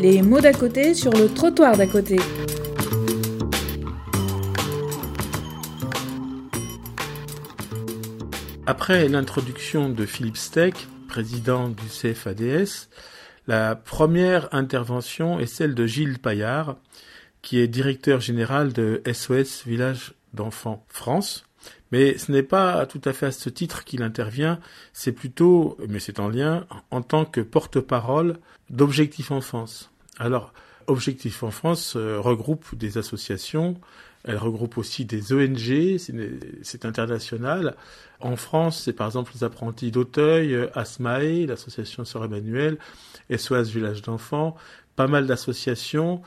Les mots d'à côté sur le trottoir d'à côté. Après l'introduction de Philippe Steck, président du CFADS, la première intervention est celle de Gilles Paillard, qui est directeur général de SOS Village d'Enfants France. Mais ce n'est pas tout à fait à ce titre qu'il intervient, c'est plutôt, mais c'est en lien, en tant que porte-parole d'Objectif Enfance. Alors, Objectif Enfance euh, regroupe des associations, elle regroupe aussi des ONG, c'est international. En France, c'est par exemple les apprentis d'Auteuil, euh, Asmae, l'association Sœur Emmanuel, SOS Village d'Enfants, pas mal d'associations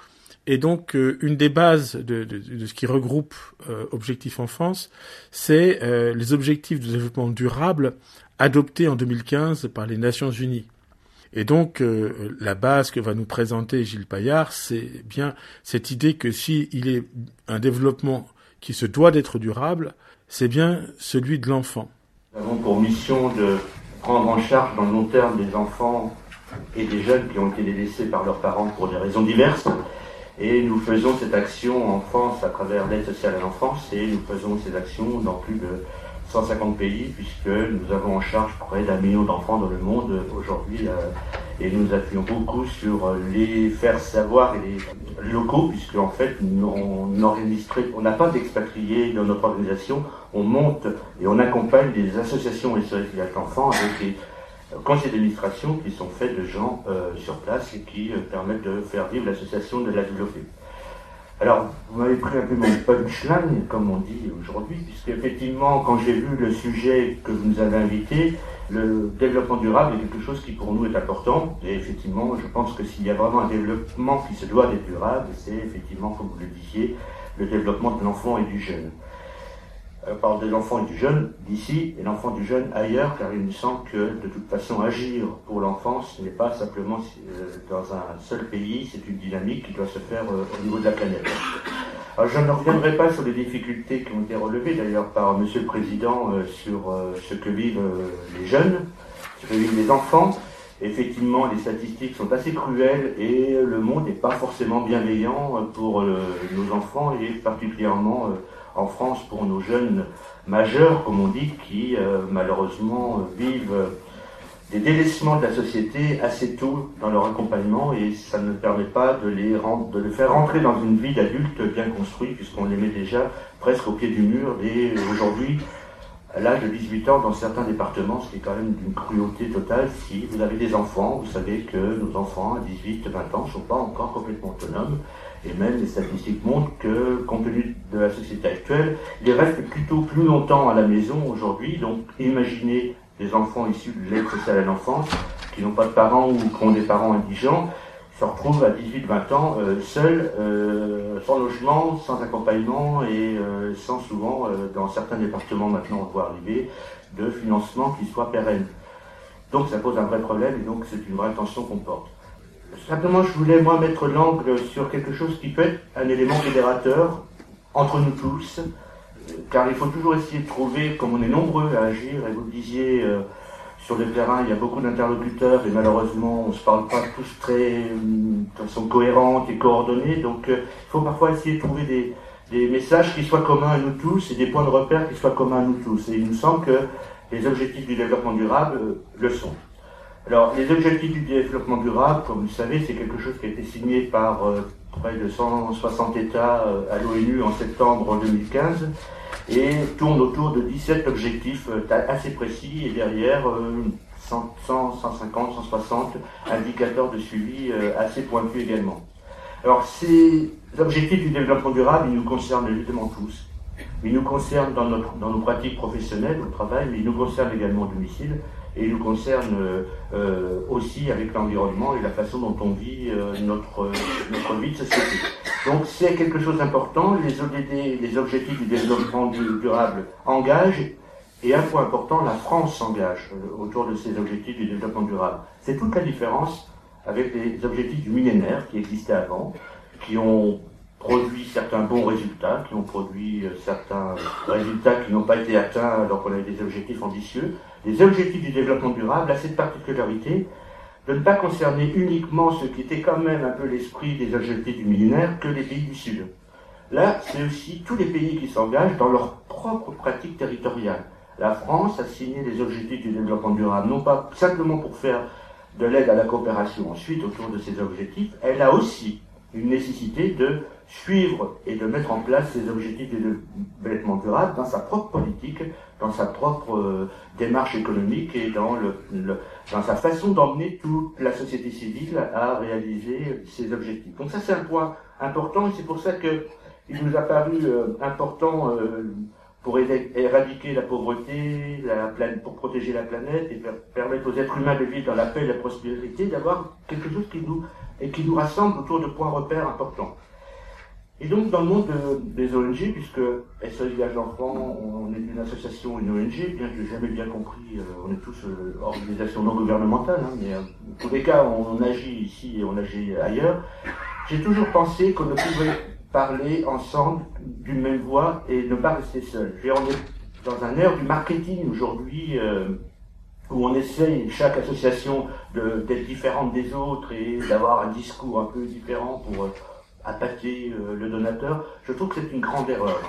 et donc, euh, une des bases de, ce qui regroupe euh, Objectif Enfance, c'est euh, les objectifs de développement durable adoptés en 2015 par les Nations Unies. Et donc, la base que va nous présenter Gilles Paillard, c'est bien cette idée que s'il il est un développement qui se doit d'être durable, c'est bien celui de l'enfant. Nous avons pour mission de prendre en charge dans le long terme des enfants et des jeunes qui ont été délaissés par leurs parents pour des raisons diverses et nous faisons cette action en France à travers l'aide sociale à l'enfance et nous faisons ces actions dans plus de 150 pays puisque nous avons en charge près d'un million d'enfants dans le monde aujourd'hui euh, et nous appuyons beaucoup sur les faire savoir et les locaux puisque en fait on on n'a pas d'expatriés dans notre organisation, on monte et on accompagne des associations et services d'enfants avec des conseils d'administration qui sont faits de gens euh, sur place et qui euh, permettent de faire vivre l'association, de la développer. Alors, vous m'avez pris un peu mon punchline, comme on dit aujourd'hui, puisque effectivement, quand j'ai vu le sujet que vous nous avez invité, le développement durable est quelque chose qui pour nous est important. Et effectivement, je pense que s'il y a vraiment un développement qui se doit d'être durable, c'est effectivement, comme vous le disiez, le développement de l'enfant et du jeune. Euh, parle de l'enfant et du jeune d'ici et l'enfant du jeune ailleurs, car il me semble que de toute façon agir pour l'enfance n'est pas simplement euh, dans un seul pays, c'est une dynamique qui doit se faire euh, au niveau de la planète. Alors, je ne reviendrai pas sur les difficultés qui ont été relevées d'ailleurs par Monsieur le Président sur ce que vivent les jeunes, ce que vivent les enfants. Effectivement, les statistiques sont assez cruelles et le monde n'est pas forcément bienveillant pour nos enfants et particulièrement en France pour nos jeunes majeurs, comme on dit, qui euh, malheureusement vivent des délaissements de la société assez tôt dans leur accompagnement et ça ne permet pas de les, faire rentrer dans une vie d'adulte bien construite puisqu'on les met déjà presque au pied du mur et aujourd'hui à l'âge de 18 ans dans certains départements, ce qui est quand même d'une cruauté totale. Si vous avez des enfants, vous savez que nos enfants à 18, 20 ans ne sont pas encore complètement autonomes et même les statistiques montrent que, compte tenu de la société actuelle, ils restent plutôt plus longtemps à la maison aujourd'hui. Donc, imaginez des enfants issus de l'aide sociale à l'enfance, qui n'ont pas de parents ou qui ont des parents indigents, se retrouvent à 18-20 ans euh, seuls, euh, sans logement, sans accompagnement et euh, sans souvent, dans certains départements maintenant on voit arriver, de financement qui soit pérenne. Donc ça pose un vrai problème et donc c'est une vraie tension qu'on porte. Simplement, je voulais, moi, mettre l'angle sur quelque chose qui peut être un élément fédérateur entre nous tous, car il faut toujours essayer de trouver, comme on est nombreux à agir, et vous le disiez, euh, sur le terrain, il y a beaucoup d'interlocuteurs, et malheureusement, on ne se parle pas tous très, de façon cohérente et coordonnée, donc euh, il faut parfois essayer de trouver des, messages qui soient communs à nous tous, et des points de repère qui soient communs à nous tous. Et il nous semble que les objectifs du développement durable euh, le sont. Alors, les objectifs du développement durable, comme vous le savez, c'est quelque chose qui a été signé par euh, près de 160 États euh, à l'ONU en septembre 2015 et tourne autour de 17 objectifs euh, assez précis et derrière 100, 150, 160 indicateurs de suivi assez pointus également. Alors, ces objectifs du développement durable, ils nous concernent évidemment tous. Ils nous concernent dans, notre, dans nos pratiques professionnelles, au travail, mais ils nous concernent également au domicile et nous concerne euh, aussi avec l'environnement et la façon dont on vit euh, notre, notre vie de société. Donc c'est quelque chose d'important, les ODD, les objectifs du développement durable engagent, et un point important, la France s'engage euh, autour de ces objectifs du développement durable. C'est toute la différence avec les objectifs du millénaire qui existaient avant, qui ont produit certains bons résultats, qui ont produit certains résultats qui n'ont pas été atteints alors qu'on avait des objectifs ambitieux, les objectifs du développement durable a cette particularité de ne pas concerner uniquement ce qui était quand même un peu l'esprit des objectifs du millénaire que les pays du Sud. Là, c'est aussi tous les pays qui s'engagent dans leur propre pratique territoriale. La France a signé des objectifs du développement durable, non pas simplement pour faire de l'aide à la coopération ensuite autour de ces objectifs, elle a aussi une nécessité de suivre et de mettre en place ces objectifs de développement durable dans sa propre politique, dans sa propre euh, démarche économique et dans, le, dans sa façon d'emmener toute la société civile à réaliser ces objectifs. Donc ça c'est un point important et c'est pour ça que il nous a paru euh, important euh, pour éradiquer la pauvreté, la pour protéger la planète et permettre aux êtres humains de vivre dans la paix et la prospérité, d'avoir quelque chose qui nous, et qui nous rassemble autour de points repères importants. Et donc, dans le monde des ONG, puisque SOS Village d'enfants, on est une association, une ONG, bien que jamais bien compris, euh, on est tous euh, organisation non gouvernementale, hein, mais euh, pour des cas, on, agit ici et on agit ailleurs. J'ai toujours pensé qu'on ne pouvait parler ensemble d'une même voix et ne pas rester seul. on est dans un ère du marketing aujourd'hui euh, où on essaye, chaque association, d'être différente des autres et d'avoir un discours un peu différent pour euh, attaquer euh, le donateur. Je trouve que c'est une grande erreur.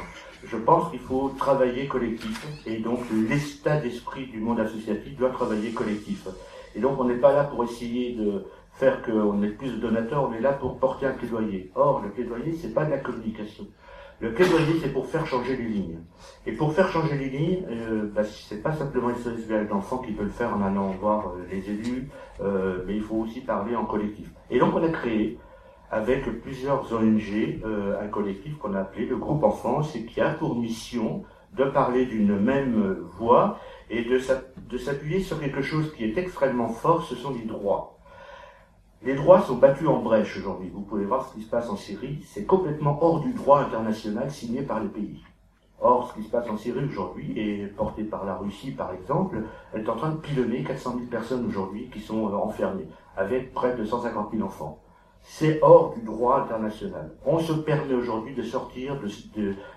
Je pense qu'il faut travailler collectif et donc l'état d'esprit du monde associatif doit travailler collectif. Et donc on n'est pas là pour essayer de faire qu'on ait plus de donateurs, on est là pour porter un plaidoyer. Or, le plaidoyer, c'est pas de la communication. Le plaidoyer, c'est pour faire changer les lignes. Et pour faire changer les lignes, euh, bah, c'est pas simplement les services d'enfants qui peuvent le faire en allant voir euh, les élus, euh, mais il faut aussi parler en collectif. Et donc, on a créé, avec plusieurs ONG, euh, un collectif qu'on a appelé le groupe enfance et qui a pour mission de parler d'une même voix et de s'appuyer sur quelque chose qui est extrêmement fort, ce sont les droits. Les droits sont battus en brèche aujourd'hui. Vous pouvez voir ce qui se passe en Syrie. C'est complètement hors du droit international signé par les pays. Or, ce qui se passe en Syrie aujourd'hui est porté par la Russie, par exemple. Elle est en train de pilonner 400 000 personnes aujourd'hui qui sont euh, enfermées, avec près de 150 000 enfants. C'est hors du droit international. On se permet aujourd'hui de sortir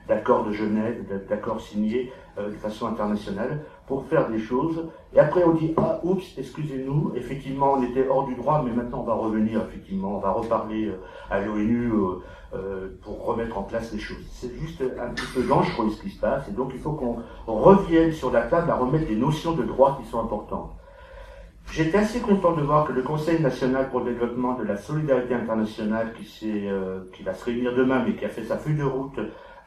d'accords de, Genève, d'accords signés euh, de façon internationale, pour faire des choses. Et après, on dit, ah, oups, excusez-nous, effectivement, on était hors du droit, mais maintenant, on va revenir, effectivement, on va reparler euh, à l'ONU euh, pour remettre en place les choses. C'est juste un petit peu dangereux ce qui se passe, et donc il faut qu'on revienne sur la table à remettre des notions de droit qui sont importantes. J'étais assez content de voir que le Conseil national pour le développement de la solidarité internationale, qui, euh, qui va se réunir demain, mais qui a fait sa feuille de route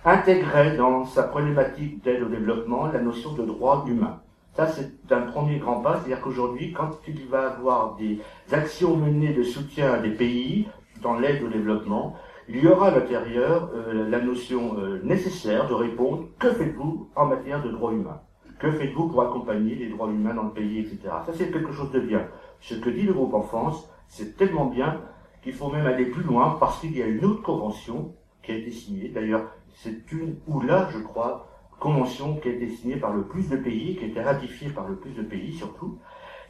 intégrait dans sa problématique d'aide au développement la notion de droit humain. Ça, c'est un premier grand pas, c'est-à-dire qu'aujourd'hui, quand il va avoir des actions menées de soutien à des pays dans l'aide au développement, il y aura à l'intérieur euh, la notion euh, nécessaire de répondre que faites-vous en matière de droits humains Que faites-vous pour accompagner les droits humains dans le pays, etc. Ça, c'est quelque chose de bien. Ce que dit le groupe Enfance, c'est tellement bien qu'il faut même aller plus loin parce qu'il y a une autre convention qui a été signée. D'ailleurs, c'est une ou là, je crois, convention qui a été signée par le plus de pays, qui a été ratifiée par le plus de pays surtout.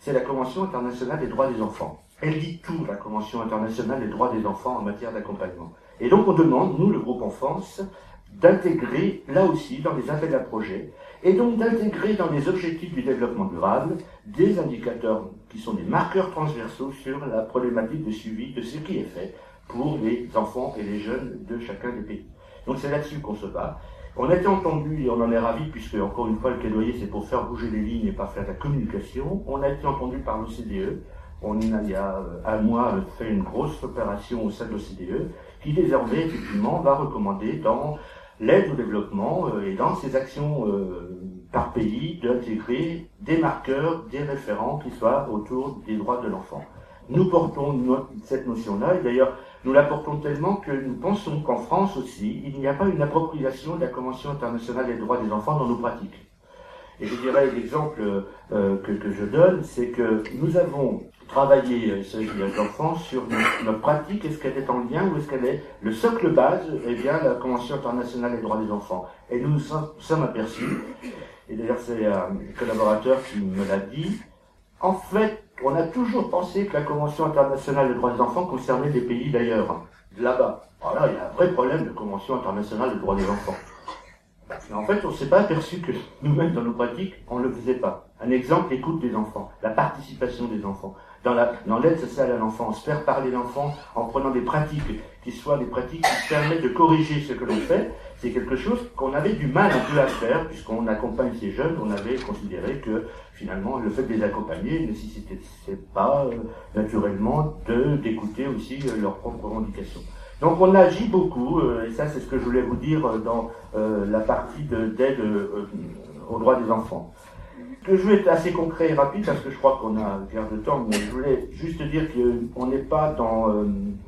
C'est la Convention internationale des droits des enfants. Elle dit tout, la Convention internationale des droits des enfants en matière d'accompagnement. Et donc on demande, nous, le groupe Enfance, d'intégrer là aussi dans les appels à projets, et donc d'intégrer dans les objectifs du développement durable des indicateurs qui sont des marqueurs transversaux sur la problématique de suivi de ce qui est fait pour les enfants et les jeunes de chacun des pays. Donc c'est là-dessus qu'on se bat. On a été entendu, et on en est ravis, puisque encore une fois le plaidoyer c'est pour faire bouger les lignes et pas faire de la communication. On a été entendu par l'OCDE. On a, il y a un mois, fait une grosse opération au sein de l'OCDE, qui désormais, effectivement, va recommander dans l'aide au développement euh, et dans ses actions euh, par pays d'intégrer des marqueurs, des référents qui soient autour des droits de l'enfant. Nous portons cette notion-là, et d'ailleurs, nous l'apportons tellement que nous pensons qu'en France aussi, il n'y a pas une appropriation de la Convention internationale des droits des enfants dans nos pratiques. Et je dirais l'exemple euh, que, que, je donne, c'est que nous avons travaillé, euh, les enfants, sur notre, pratique, est-ce qu'elle est en lien ou est-ce qu'elle est le socle base, eh bien la Convention internationale des droits des enfants? Et nous nous sommes aperçus, et d'ailleurs c'est un collaborateur qui me l'a dit, en fait, on a toujours pensé que la Convention internationale des droits des enfants concernait des pays d'ailleurs, là-bas. Alors là, il y a un vrai problème de Convention internationale des droits des enfants. En fait, on ne s'est pas aperçu que nous-mêmes, dans nos pratiques, on ne le faisait pas. Un exemple, l'écoute des enfants, la participation des enfants. Dans, la, l'aide sociale à l'enfance, faire parler l'enfant en prenant des pratiques qui soient des pratiques qui permettent de corriger ce que l'on fait, c'est quelque chose qu'on avait du mal un peu à faire, puisqu'on accompagne ces jeunes, on avait considéré que finalement le fait de les accompagner ne nécessitait pas euh, naturellement de, d'écouter aussi euh, leurs propres revendications. Donc on agit beaucoup, euh, et ça c'est ce que je voulais vous dire dans la partie d'aide aux droits des enfants que je vais être assez concret et rapide parce que je crois qu'on a guère de temps, mais je voulais juste dire qu'on n'est pas dans. Euh,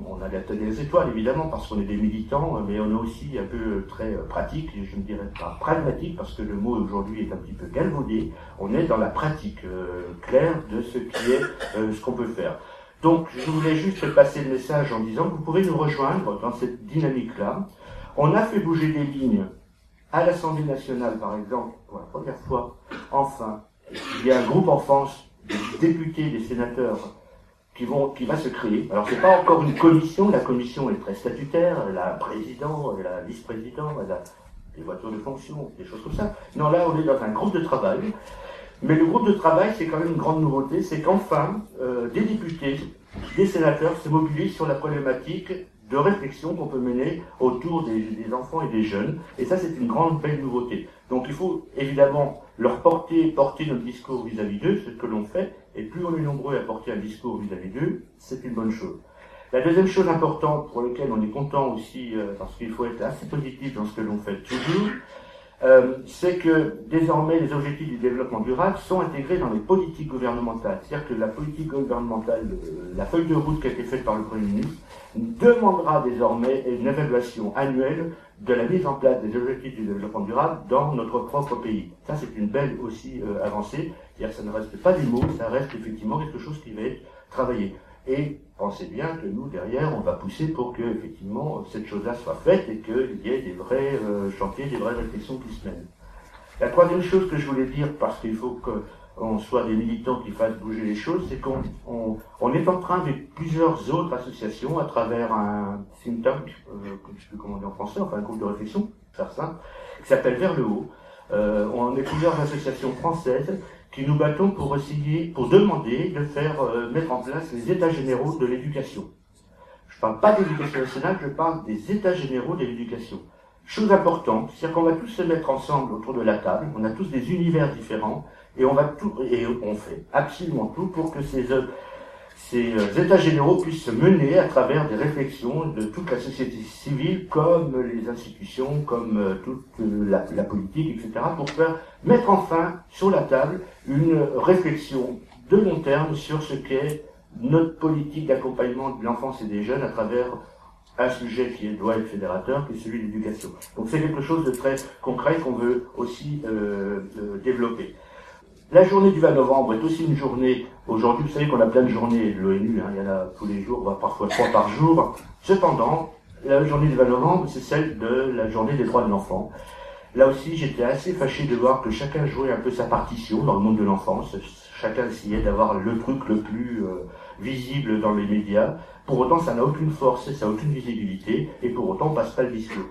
on a des étoiles évidemment parce qu'on est des militants, mais on est aussi un peu très pratique, et je ne dirais pas pragmatique parce que le mot aujourd'hui est un petit peu galvaudé. On est dans la pratique euh, claire de ce qui est euh, ce qu'on peut faire. Donc je voulais juste passer le message en disant que vous pouvez nous rejoindre dans cette dynamique-là. On a fait bouger des lignes à l'Assemblée nationale, par exemple, pour la première fois, enfin, il y a un groupe en France des députés, des sénateurs qui vont, qui va se créer. Alors c'est pas encore une commission, la commission est très statutaire, elle a un président, elle a un vice-président, elle a des voitures de fonction, des choses comme ça. Non, là on est dans un groupe de travail. Mais le groupe de travail, c'est quand même une grande nouveauté, c'est qu'enfin, euh, des députés, des sénateurs se mobilisent sur la problématique de réflexion qu'on peut mener autour des, enfants et des jeunes. Et ça, c'est une grande belle nouveauté. Donc il faut évidemment leur porter, porter notre discours vis-à-vis d'eux, ce que l'on fait, et plus on est nombreux à porter un discours vis-à-vis d'eux, c'est une bonne chose. La deuxième chose importante pour laquelle on est content aussi, euh, parce qu'il faut être assez positif dans ce que l'on fait toujours, euh, c'est que désormais les objectifs du développement durable sont intégrés dans les politiques gouvernementales. C'est-à-dire que la politique gouvernementale, la feuille de route qui a été faite par le Premier ministre, demandera désormais une évaluation annuelle de la mise en place des objectifs du développement durable dans notre propre pays. Ça, c'est une belle aussi euh, avancée. C'est-à-dire que ça ne reste pas des mots, ça reste effectivement quelque chose qui va être travaillé. Et pensez bien que nous, derrière, on va pousser pour que, effectivement, cette chose-là soit faite et qu'il y ait des vrais euh, chantiers, des vraies réflexions qui se mènent. La troisième chose que je voulais dire, parce qu'il faut qu'on soit des militants qui fassent bouger les choses, c'est qu'on on, est en train, avec plusieurs autres associations, à travers un think tank, euh, je ne sais plus comment on en français, enfin un groupe de réflexion, faire simple, qui s'appelle Vers le haut. Euh, on est plusieurs associations françaises qui nous battons pour essayer, pour demander de faire euh, mettre en place les états généraux de l'éducation. Je ne parle pas d'éducation nationale, je parle des états généraux de l'éducation. Chose importante, c'est-à-dire qu'on va tous se mettre ensemble autour de la table, on a tous des univers différents, et on va tout, et on fait absolument tout pour que ces, ces euh, états généraux puissent se mener à travers des réflexions de toute la société civile, comme les institutions, comme euh, toute euh, la, la, politique, etc., pour faire mettre enfin sur la table une réflexion de long terme sur ce qu'est notre politique d'accompagnement de l'enfance et des jeunes à travers un sujet qui doit être fédérateur, qui est celui de l'éducation. Donc c'est quelque chose de très concret qu'on veut aussi euh, développer. La journée du 20 novembre est aussi une journée, aujourd'hui vous savez qu'on a plein de journées de l'ONU, hein, il y en a tous les jours, parfois trois par jour. Cependant, la journée du 20 novembre, c'est celle de la journée des droits de l'enfant. Là aussi, j'étais assez fâché de voir que chacun jouait un peu sa partition dans le monde de l'enfance. Chacun essayait d'avoir le truc le plus euh, visible dans les médias. Pour autant, ça n'a aucune force, ça n'a aucune visibilité, et pour autant, on passe pas le discours.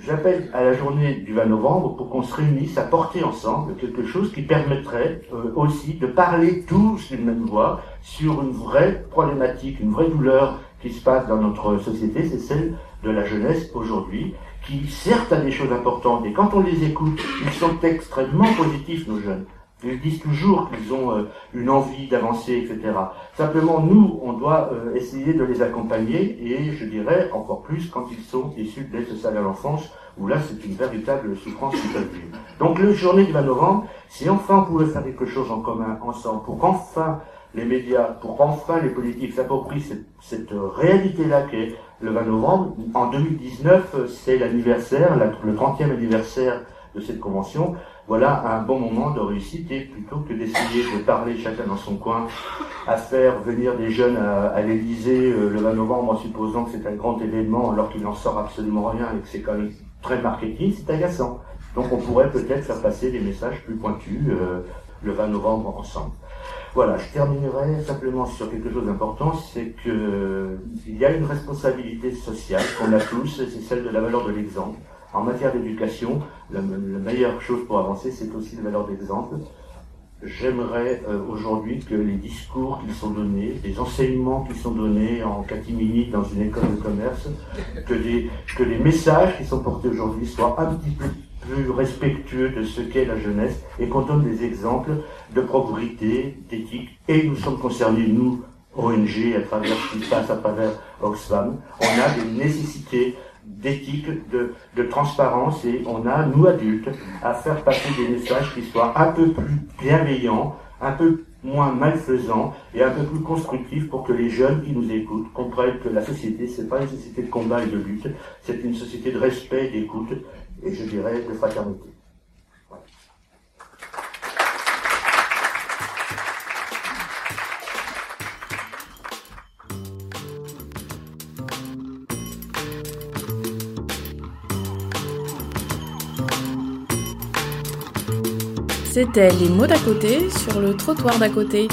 J'appelle à la journée du 20 novembre pour qu'on se réunisse à porter ensemble quelque chose qui permettrait euh, aussi de parler tous d'une même voix sur une vraie problématique, une vraie douleur qui se passe dans notre société, c'est celle de la jeunesse aujourd'hui, qui certes a des choses importantes, et quand on les écoute, ils sont extrêmement positifs, nos jeunes. Ils disent toujours qu'ils ont euh, une envie d'avancer, etc. Simplement, nous, on doit euh, essayer de les accompagner, et je dirais encore plus quand ils sont issus de l'aide sociale à l'enfance, où là, c'est une véritable souffrance qu'ils peuvent vivre. Donc, le journée du 20 novembre, si enfin on pouvait faire quelque chose en commun, ensemble, pour qu'enfin les médias, pour qu'enfin les politiques s'approprient cette, cette réalité-là qui est le 20 novembre. En 2019, c'est l'anniversaire, le 30e anniversaire de cette convention voilà un bon moment de réussite et plutôt que d'essayer de parler chacun dans son coin, à faire venir des jeunes à, à l'Elysée euh, le 20 novembre en supposant que c'est un grand événement alors qu'il n'en sort absolument rien et que c'est quand même très marketing, c'est agaçant. Donc on pourrait peut-être faire passer des messages plus pointus euh, le 20 novembre ensemble. Voilà, je terminerai simplement sur quelque chose d'important, c'est que il y a une responsabilité sociale qu'on a tous, c'est celle de la valeur de l'exemple En matière d'éducation, la, meilleure chose pour avancer, c'est aussi la valeur d'exemple. J'aimerais euh, aujourd'hui que les discours qui sont donnés, les enseignements qui sont donnés en catimini dans une école de commerce, que, que les messages qui sont portés aujourd'hui soient un petit peu plus respectueux de ce qu'est la jeunesse et qu'on donne des exemples de propriété, d'éthique. Et nous sommes concernés, nous, ONG, à travers ce qui se passe à travers Oxfam. On a des nécessités d'éthique, de, transparence et on a, nous adultes, à faire passer des messages qui soient un peu plus bienveillants, un peu moins malfaisants et un peu plus constructifs pour que les jeunes qui nous écoutent comprennent que la société, c'est pas une société de combat et de lutte, c'est une société de respect, d'écoute et je dirais de fraternité. C'était les mots d'à côté sur le trottoir d'à côté.